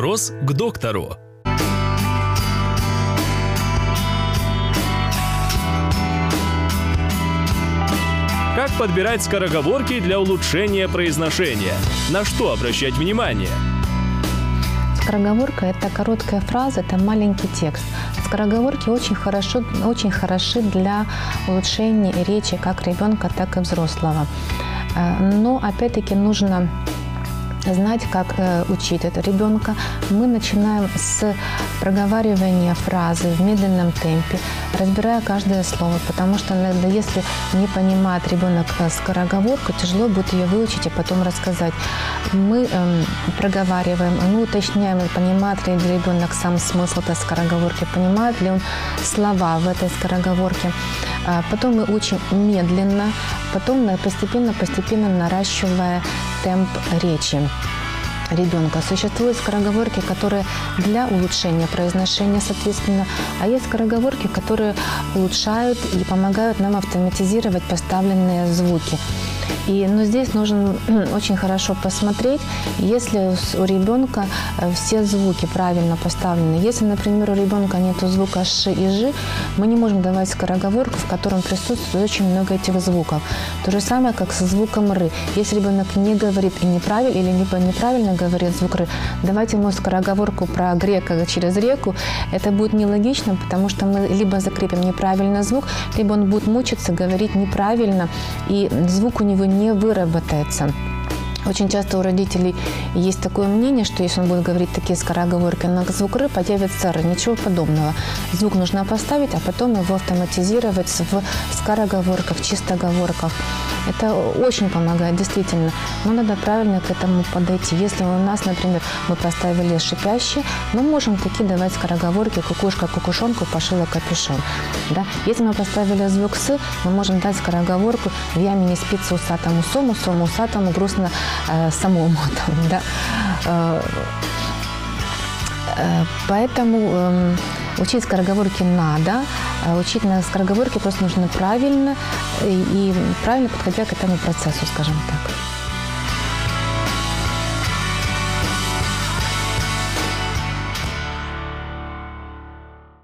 Вопрос к доктору. Как подбирать скороговорки для улучшения произношения? На что обращать внимание? Скороговорка – это короткая фраза, это маленький текст. Скороговорки очень, хорошо, очень хороши для улучшения речи как ребенка, так и взрослого. Э, но опять-таки нужно знать, как э, учить это ребенка. Мы начинаем с проговаривания фразы в медленном темпе, разбирая каждое слово, потому что иногда, если не понимает ребенок э, скороговорку, тяжело будет ее выучить и потом рассказать. Мы э, проговариваем, мы уточняем, понимает ли ребенок сам смысл этой скороговорки, понимает ли он слова в этой скороговорке. А потом мы учим медленно, потом постепенно-постепенно наращивая темп речи ребенка. Существуют скороговорки, которые для улучшения произношения, соответственно, а есть скороговорки, которые улучшают и помогают нам автоматизировать поставленные звуки. И, но здесь нужно очень хорошо посмотреть, если у ребенка э, все звуки правильно поставлены. Если, например, у ребенка нет звука «ш» и «ж», мы не можем давать скороговорку, в котором присутствует очень много этих звуков. То же самое, как со звуком «ры». Если ребенок не говорит и неправильно, или либо неправильно говорит звук «ры», давайте ему скороговорку про грека через реку. Это будет нелогично, потому что мы либо закрепим неправильно звук, либо он будет мучиться, говорить неправильно, и звук у него не выработается. Очень часто у родителей есть такое мнение, что если он будет говорить такие скороговорки на звук «ры», появится «р». Ничего подобного. Звук нужно поставить, а потом его автоматизировать в скороговорках, чистоговорках. Это очень помогает, действительно. Но надо правильно к этому подойти. Если у нас, например, мы поставили шипящие, мы можем такие давать скороговорки «кукушка кукушонку пошила капюшон». Да? Если мы поставили звук «с», мы можем дать скороговорку «в яме не спится усатому сому, сому усатому грустно э, самому». Да? Э, э, поэтому э, учить скороговорки надо, а учить на скороговорке просто нужно правильно и, и правильно подходя к этому процессу, скажем так.